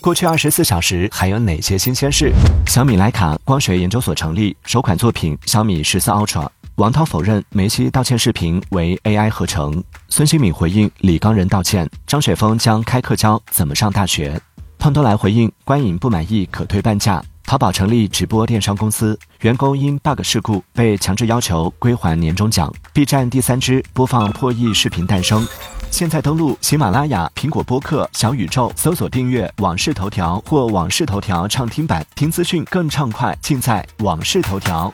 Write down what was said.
过去二十四小时还有哪些新鲜事？小米徕卡光学研究所成立，首款作品小米十四 Ultra。王涛否认梅西道歉视频为 AI 合成。孙兴敏回应李刚仁道歉。张雪峰将开课教怎么上大学。胖多来回应观影不满意可退半价。淘宝成立直播电商公司，员工因 bug 事故被强制要求归还年终奖。B 站第三支播放破亿视频诞生。现在登录喜马拉雅、苹果播客、小宇宙，搜索订阅《往事头条》或《往事头条》畅听版，听资讯更畅快，尽在《往事头条》。